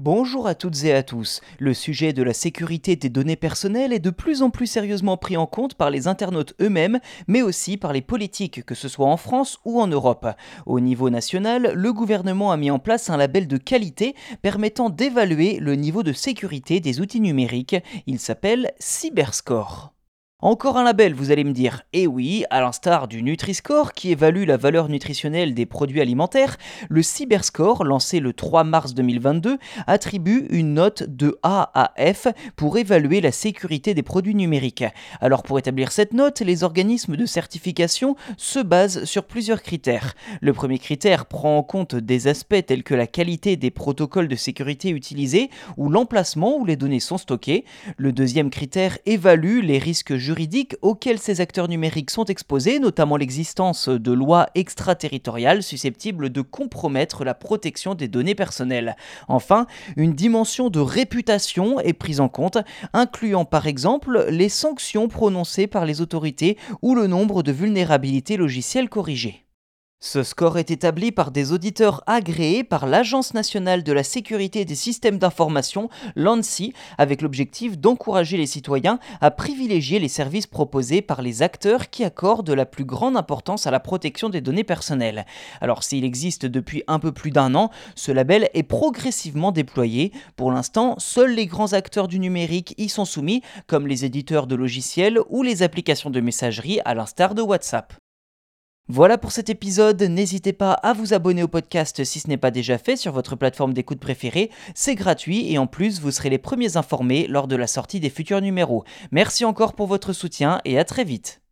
Bonjour à toutes et à tous. Le sujet de la sécurité des données personnelles est de plus en plus sérieusement pris en compte par les internautes eux-mêmes, mais aussi par les politiques, que ce soit en France ou en Europe. Au niveau national, le gouvernement a mis en place un label de qualité permettant d'évaluer le niveau de sécurité des outils numériques. Il s'appelle Cyberscore. Encore un label, vous allez me dire. Eh oui, à l'instar du Nutri-Score qui évalue la valeur nutritionnelle des produits alimentaires, le Cyberscore, lancé le 3 mars 2022, attribue une note de A à F pour évaluer la sécurité des produits numériques. Alors pour établir cette note, les organismes de certification se basent sur plusieurs critères. Le premier critère prend en compte des aspects tels que la qualité des protocoles de sécurité utilisés ou l'emplacement où les données sont stockées. Le deuxième critère évalue les risques juridiques auxquels ces acteurs numériques sont exposés, notamment l'existence de lois extraterritoriales susceptibles de compromettre la protection des données personnelles. Enfin, une dimension de réputation est prise en compte, incluant par exemple les sanctions prononcées par les autorités ou le nombre de vulnérabilités logicielles corrigées. Ce score est établi par des auditeurs agréés par l'Agence nationale de la sécurité des systèmes d'information, l'ANSI, avec l'objectif d'encourager les citoyens à privilégier les services proposés par les acteurs qui accordent la plus grande importance à la protection des données personnelles. Alors s'il existe depuis un peu plus d'un an, ce label est progressivement déployé. Pour l'instant, seuls les grands acteurs du numérique y sont soumis, comme les éditeurs de logiciels ou les applications de messagerie à l'instar de WhatsApp. Voilà pour cet épisode, n'hésitez pas à vous abonner au podcast si ce n'est pas déjà fait sur votre plateforme d'écoute préférée, c'est gratuit et en plus vous serez les premiers informés lors de la sortie des futurs numéros. Merci encore pour votre soutien et à très vite.